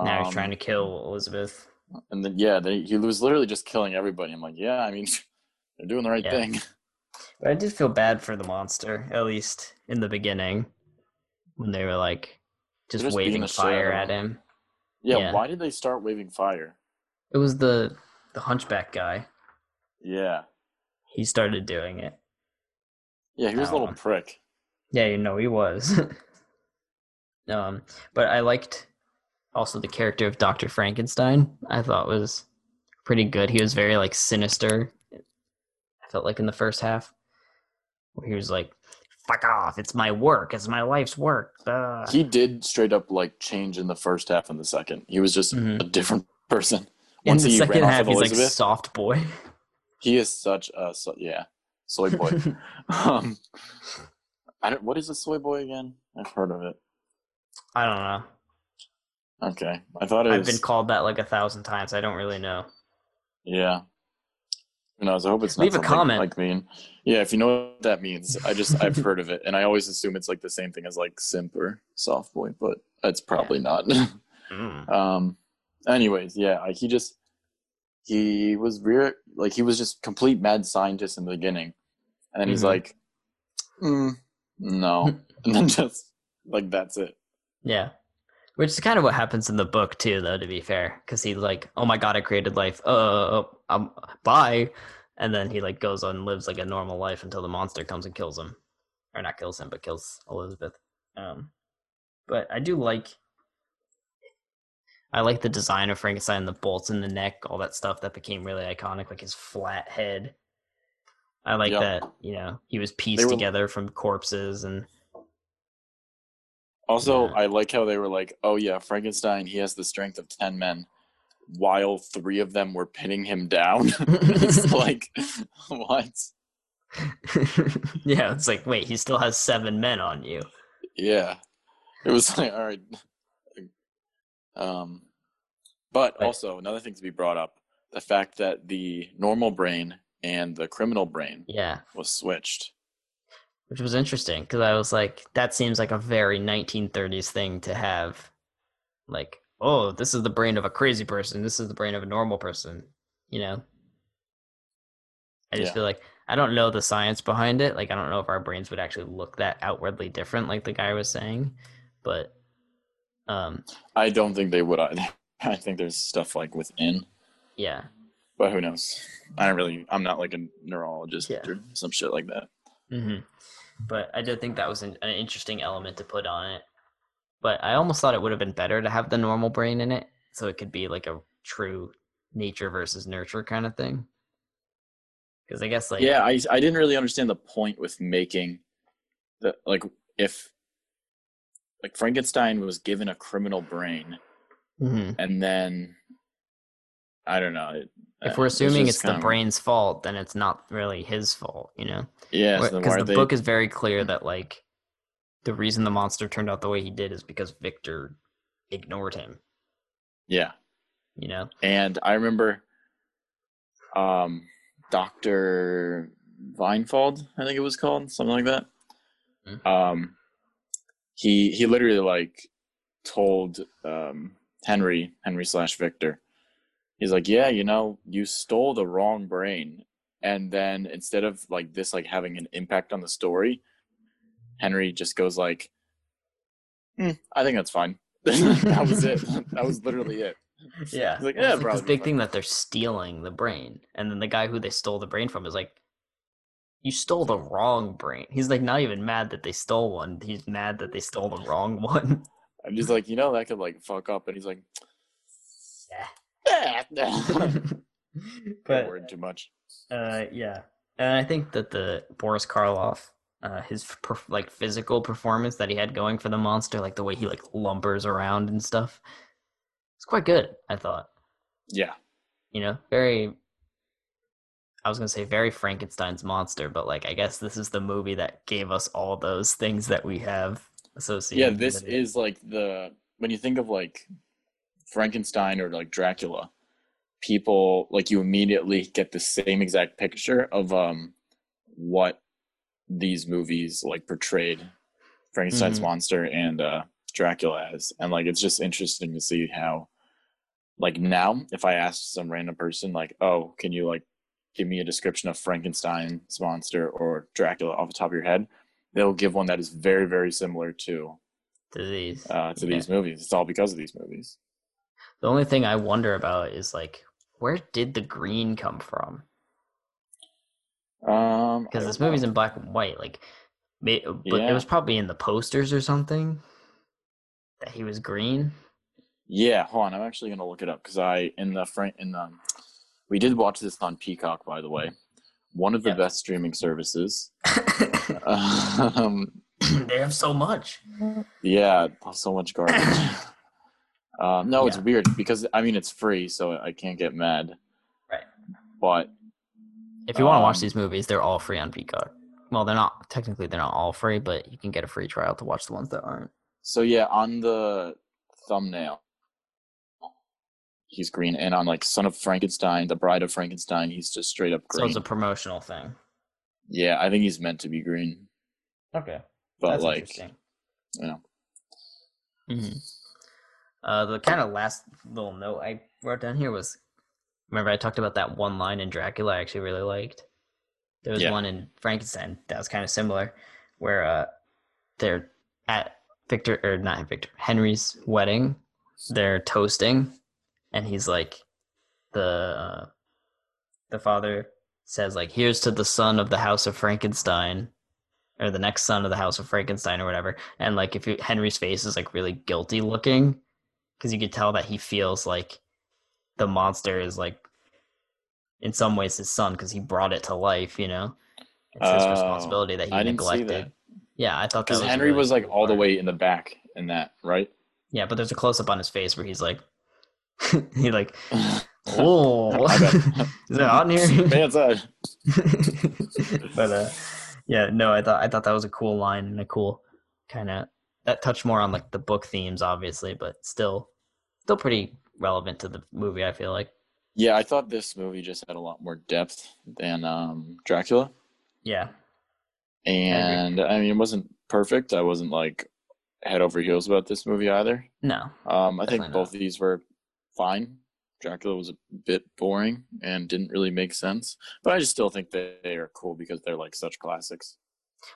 now he's um, trying to kill Elizabeth. And then yeah, they, he was literally just killing everybody. I'm like, yeah, I mean, they're doing the right Yeah. thing. But I did feel bad for the monster, at least in the beginning, when they were like just, just waving the shit out fire at him. Yeah, Yeah. why did they start waving fire? It was the the hunchback guy. Yeah, He started doing it. yeah, he was a little prick. Yeah, you know he was. um, but I liked also the character of Doctor Frankenstein. I thought was pretty good. He was very like sinister. I felt like in the first half, where he was like, "Fuck off! It's my work. It's my life's work." Uh. He did straight up like change in the first half and the second. He was just Mhm. a different person. in Once the he second half, he's like soft boy. he is such a so, yeah soy boy. um, I don't. What is a soy boy again? I've heard of it. I don't know. Okay, I thought it I've was. been called that like a thousand times. I don't really know. Yeah. Who knows? I hope it's not Leave a comment. like mean. Yeah, if you know what that means, I just I've heard of it, and I always assume it's like the same thing as like simp or soft boy, but it's probably not. Mm. um. Anyways, yeah, like he just he was weird. Like he was just complete mad scientist in the beginning, and then he's Mhm. like, mm, no, and then just like that's it. Yeah. Which is kind of what happens in the book too, though. To be fair, because he's like, "Oh my god, I created life. Uh, um, bye," and then he like goes on and lives like a normal life until the monster comes and kills him, or not kills him, but kills Elizabeth. Um, but I do like, I like the design of Frankenstein, the bolts in the neck, all that stuff that became really iconic, like his flat head. I like Yep. that. You know, he was pieced were- together from corpses and Also, Yeah. I like how they were like, "Oh yeah, Frankenstein. He has the strength of ten men." While three of them were pinning him down, it's like, what? yeah, it's like, wait, he still has seven men on you. Yeah, it was like, all right. Um, but also another thing to be brought up: the fact that the normal brain and the criminal brain Yeah, was switched. Which was interesting because I was like, that seems like a very 1930s thing to have. Like, oh, this is the brain of a crazy person. This is the brain of a normal person. You know. I just Yeah. feel like I don't know the science behind it. Like, I don't know if our brains would actually look that outwardly different, like the guy was saying. But, um, I don't think they would either. I think there's stuff like within, yeah, but who knows? I don't really. I'm not like a neurologist Yeah. or some shit like that. hmm But I did think that was an, an interesting element to put on it. But I almost thought it would have been better to have the normal brain in it, so it could be like a true nature versus nurture kind of thing. Because I guess like yeah, I I didn't really understand the point with making the like if like Frankenstein was given a criminal brain Mhm. and then I don't know. It, if we're assuming it's the brain's fault, then it's not really his fault, you know? yeah, Because why the they? book is very clear that like the reason the monster turned out the way he did is because Victor ignored him, yeah, you know? and I remember, um, Doctor Weinfeld, I think it was called something like that. Mhm. Um, he he literally like told um Henry Henry slash Victor, he's like, yeah, you know, you stole the wrong brain, and then instead of like this like having an impact on the story, Henry just goes like, "Hmm, I think that's fine. that was it. That was literally it. Yeah. He's like, yeah, it's like this big fine." thing that they're stealing the brain. And then the guy who they stole the brain from is like, You stole the wrong brain. He's like not even mad that they stole one. He's mad that they stole the wrong one. I'm just like, you know, that could like fuck up, and he's like, Yeah. But worry too much. uh yeah. And I think that the Boris Karloff uh, his like physical performance that he had going for the monster, like the way he like lumbers around and stuff, it's quite good. I thought. Yeah, you know, very. I was gonna say very Frankenstein's monster, but like I guess this is the movie that gave us all those things that we have associated. yeah. This is like the when you think of like Frankenstein or like Dracula, people like you immediately get the same exact picture of um what these movies like portrayed Frankenstein's Mhm. monster and uh Dracula as, and like it's just interesting to see how like now if I ask some random person like, oh, can you like give me a description of Frankenstein's monster or Dracula off the top of your head, they'll give one that is very very similar to to these uh, to Yeah. these movies. It's all because of these movies. The only thing I wonder about is like, where did the green come from? Um, Because this movie's know. in black and white. Like, but Yeah. it was probably in the posters or something that he was green. yeah. Hold on, I'm actually gonna look it up because I in the Frank in the we did watch this on Peacock by the way, one of the Yeah. best streaming services. um, they have so much. yeah, so much garbage. uh, no, it's weird because I mean it's free, so I can't get mad. Right. But If you want to watch Um, these movies, they're all free on Peacock. Well, they're not technically they're not all free, but you can get a free trial to watch the ones that aren't. so yeah, on the thumbnail, he's green, and on like Son of Frankenstein, The Bride of Frankenstein, he's just straight up green. So it's a promotional thing. Yeah, I think he's meant to be green, Okay, but that's like, interesting. you know, hmm Uh, the kind of last little note I wrote down here was, remember I talked about that one line in Dracula I actually really liked. There was Yeah. one in Frankenstein that was kind of similar, where uh they're at Victor or not Victor Henry's wedding. They're toasting, and he's like, the uh, the father says like, "Here's to the son of the House of Frankenstein." Or the next son of the House of Frankenstein, or whatever, and like if you, Henry's face is like really guilty looking, because you could tell that he feels like the monster is like in some ways his son because he brought it to life you know it's his Oh, responsibility that he I neglected that. yeah i thought that Because Henry really was like cool all the way in the back in that, right? yeah but there's a close-up on his face where he's like he like oh is it hot in here Man, outside. but uh yeah no i thought i thought that was a cool line and a cool kind of that touched more on like the book themes obviously but still still pretty relevant to the movie i feel like Yeah, I thought this movie just had a lot more depth than um, Dracula. yeah And I mean, it wasn't perfect. I wasn't like head over heels about this movie either. no Um, I think both of these were fine. Dracula was a bit boring and didn't really make sense, but I just still think that they are cool because they're like such classics.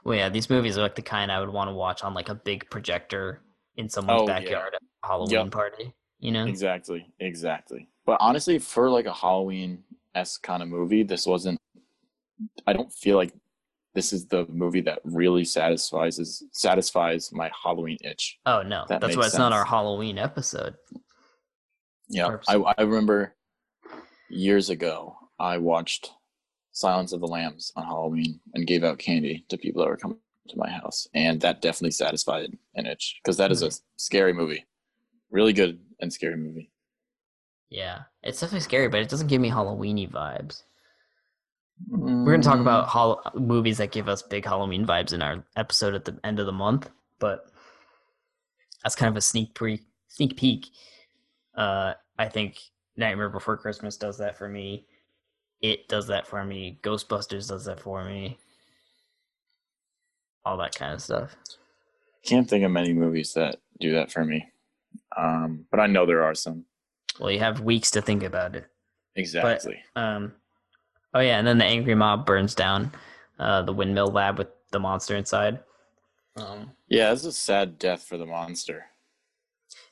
Well, yeah, these movies are like the kind I would want to watch on like a big projector in someone's Oh, yeah. backyard at a Halloween Yep. party. You know? Exactly, exactly. But honestly, for like a Halloween esque kind of movie, this wasn't. I don't feel like this is the movie that really satisfies satisfies my Halloween itch. Oh no, That that's why it's not our. Halloween episode. Yeah, I I remember years ago I watched Silence of the Lambs on Halloween and gave out candy to people that were coming to my house, and that definitely satisfied an itch because that is a hmm. scary movie, really good and scary movie. Yeah, it's definitely scary, but it doesn't give me Halloweeny vibes. We're gonna talk Mm. about hol- movies that give us big Halloween vibes in our episode at the end of the month, but that's kind of a sneak pre sneak peek. Uh, I think Nightmare Before Christmas does that for me. It does that for me. Ghostbusters does that for me. All that kind of stuff. Can't think of many movies that do that for me, um, but I know there are some. Well, you have weeks to think about it. Exactly. Um, oh yeah, and then the angry mob burns down uh, the windmill lab with the monster inside. Um, yeah, it's a sad death for the monster.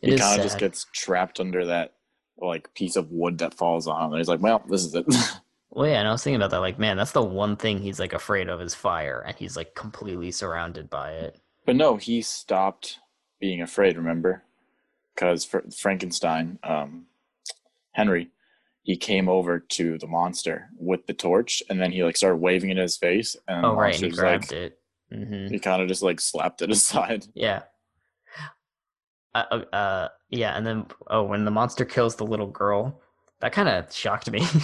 it he kind of just gets trapped under that like piece of wood that falls on him. And he's like, "Well, this is it." Well, yeah, and I was thinking about that. Like, man, that's the one thing he's like afraid of is fire, and he's like completely surrounded by it. But no, he stopped being afraid, remember? Because Fr- Frankenstein, um, Henry, he came over to the monster with the torch and then he like started waving it in his face. And oh, right, and he grabbed like, it. hmm he kind of just like slapped it aside. Yeah. Uh, uh, uh, yeah, and then oh, when the monster kills the little girl, that kind of shocked me.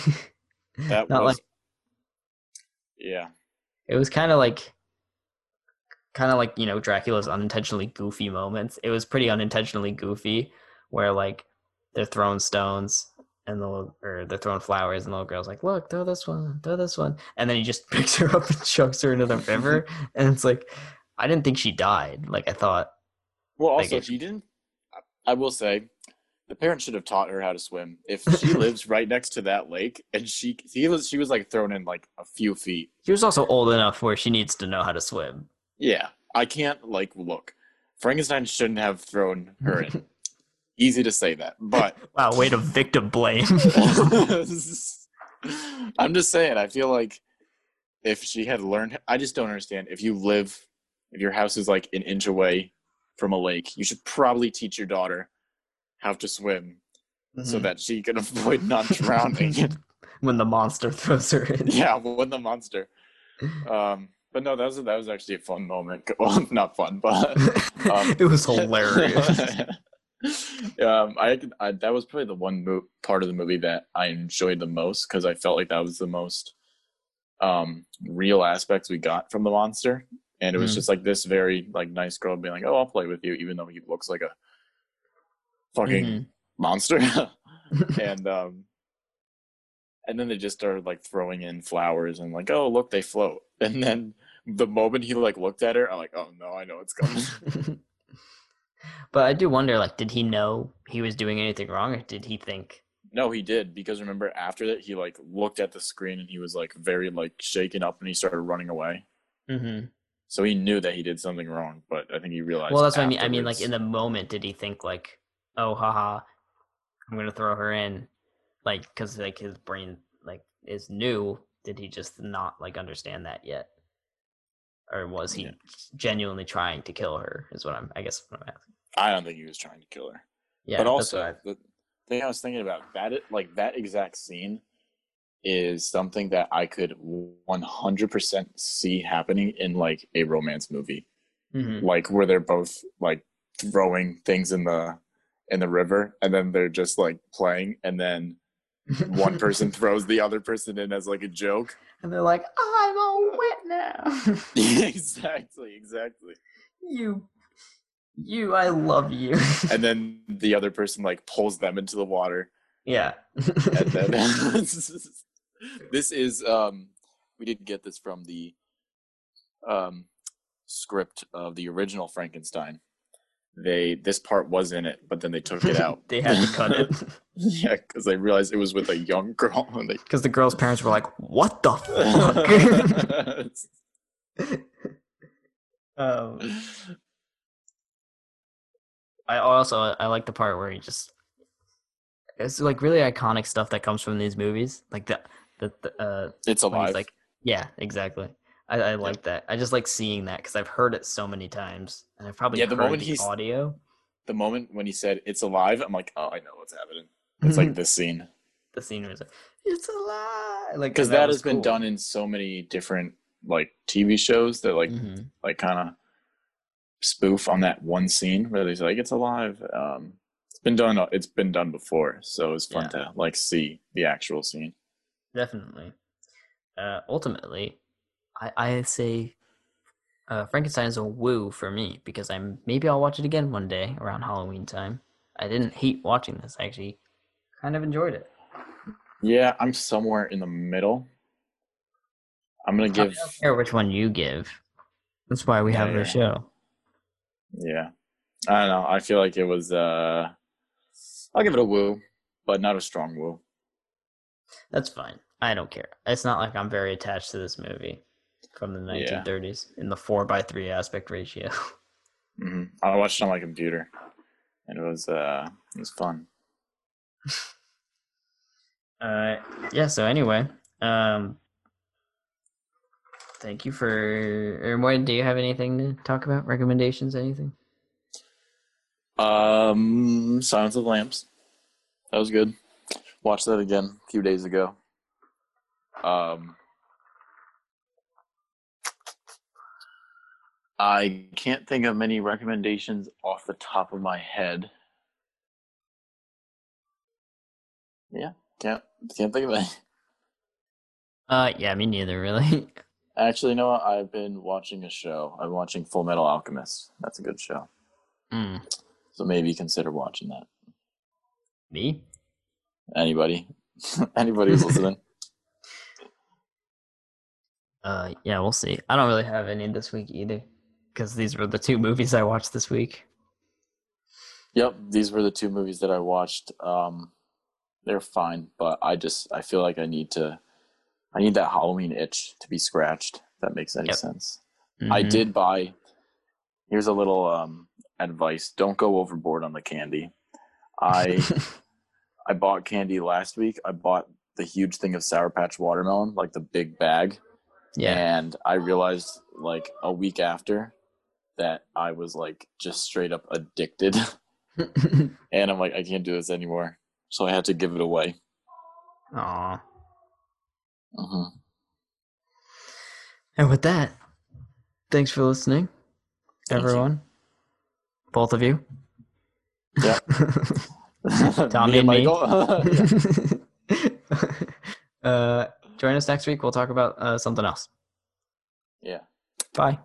That Not was, like yeah. it was kind of like, kind of like you know Dracula's unintentionally goofy moments. It was pretty unintentionally goofy, where like they're throwing stones and the little, or they're throwing flowers, and the little girl's like, "Look, throw this one, throw this one," and then he just picks her up and chucks her into the river, and it's like, I didn't think she died. Like I thought, Well, Like also, it- she didn't. I will say, the parents should have taught her how to swim. If she lives right next to that lake, and she he was she was like thrown in like a few feet. she was also old enough where she needs to know how to swim. Yeah, I can't like look. Frankenstein shouldn't have thrown her in. Easy to say that, but Wow, way to victim blame. I'm just saying. I feel like if she had learned, I just don't understand. If you live, if your house is like an inch away from a lake, you should probably teach your daughter how to swim so Mhm. that she can avoid not drowning. when the monster throws her in. yeah, when the monster. Um, but no, that was that was actually a fun moment. Well, not fun, but Um, it was hilarious. um, I, I that was probably the one mo- part of the movie that I enjoyed the most because I felt like that was the most um, real aspects we got from the monster, and it was Mm. just like this very like nice girl being like, "Oh, I'll play with you," even though he looks like a fucking Mhm. monster, and um, and then they just started like throwing in flowers and like, "Oh, look, they float," and then the moment he like looked at her, I'm like, "Oh no, I know it's coming." but I do wonder, like, did he know he was doing anything wrong, or did he think? No, he did because remember after that he like looked at the screen and he was like very like shaken up and he started running away. Mm-hmm. So he knew that he did something wrong, but I think he realized. Well, that's what I mean. I mean, like in the moment, did he think like, "Oh, haha, I'm gonna throw her in," like because like his brain like is new? Did he just not like understand that yet, or was he Yeah. genuinely trying to kill her? Is what I'm. I guess what I'm asking. I don't think he was trying to kill her. Yeah, but also, the thing I was thinking about that, like that exact scene, is something that I could 100% see happening in like a romance movie, Mhm. like where they're both like throwing things in the in the river, and then they're just like playing, and then one person throws the other person in as like a joke. and they're like, "I'm all wet now." exactly, exactly. you, you, I love you. And then the other person like pulls them into the water. yeah. then this is um we did get this from the um script of the original frankenstein they this part was in it but then they took it out they had to cut it. yeah because they realized it was with a young girl they Because the girl's parents were like, "What the fuck?" um, I also I like the part where he just it's like really iconic stuff that comes from these movies, like the the, the uh, it's alive like, yeah, exactly. I, I like that. I just like seeing that because I've heard it so many times, and I've probably Yeah, the heard moment the he's- audio. the moment when he said it's alive i'm like oh i know what's happening it's like this scene the scene was like, "It's alive," like because that was has been cool. done in so many different like tv shows that like Mhm. like kind of spoof on that one scene where he's like it's alive um it's been done it's been done before so it's fun to like see the actual scene Definitely. Uh, ultimately, I, I say uh, Frankenstein is a woo for me because I'm maybe I'll watch it again one day around Halloween time. I didn't hate watching this. I actually kind of enjoyed it. yeah i'm somewhere in the middle i'm gonna give. I don't care which one you give. That's why we Yeah, have the yeah. show. yeah i don't know i feel like it was uh i'll give it a woo but not a strong woo That's fine. I don't care. It's not like I'm very attached to this movie from the Yeah. 1930s in the four by three aspect ratio. hmm i watched it on my computer and it was uh it was fun Uh, yeah. So anyway, um, thank you for. Or what, do you have anything to talk about? Recommendations? Anything? Um, Silence of the Lambs. That was good. Watched that again a few days ago. Um, I can't think of many recommendations off the top of my head. Yeah, can't can't think of any. Uh, yeah, me neither. Really. Actually, you know what? I've been watching a show. I'm watching Full Metal Alchemist. That's a good show. mm. So maybe consider watching that. Me? Anybody? Anybody who's listening? Uh, yeah, we'll see. I don't really have any this week either, because these were the two movies I watched this week. Yep, these were the two movies that I watched. Um, they're fine, but I just I feel like I need to, I need that Halloween itch to be scratched. If that makes any Yep. sense. I Mhm. did buy. Here's a little um, advice: don't go overboard on the candy. I I bought candy last week. I bought the huge thing of Sour Patch watermelon, like the big bag, yeah. and I realized like a week after that I was like just straight up addicted. and I'm like, I can't do this anymore. So I had to give it away. Aw. hmm And with that, thanks for listening, Thank you. everyone. Both of you. Yeah. Tommy Me and me. Michael. uh, join us next week. We'll talk about uh, something else. yeah. Bye.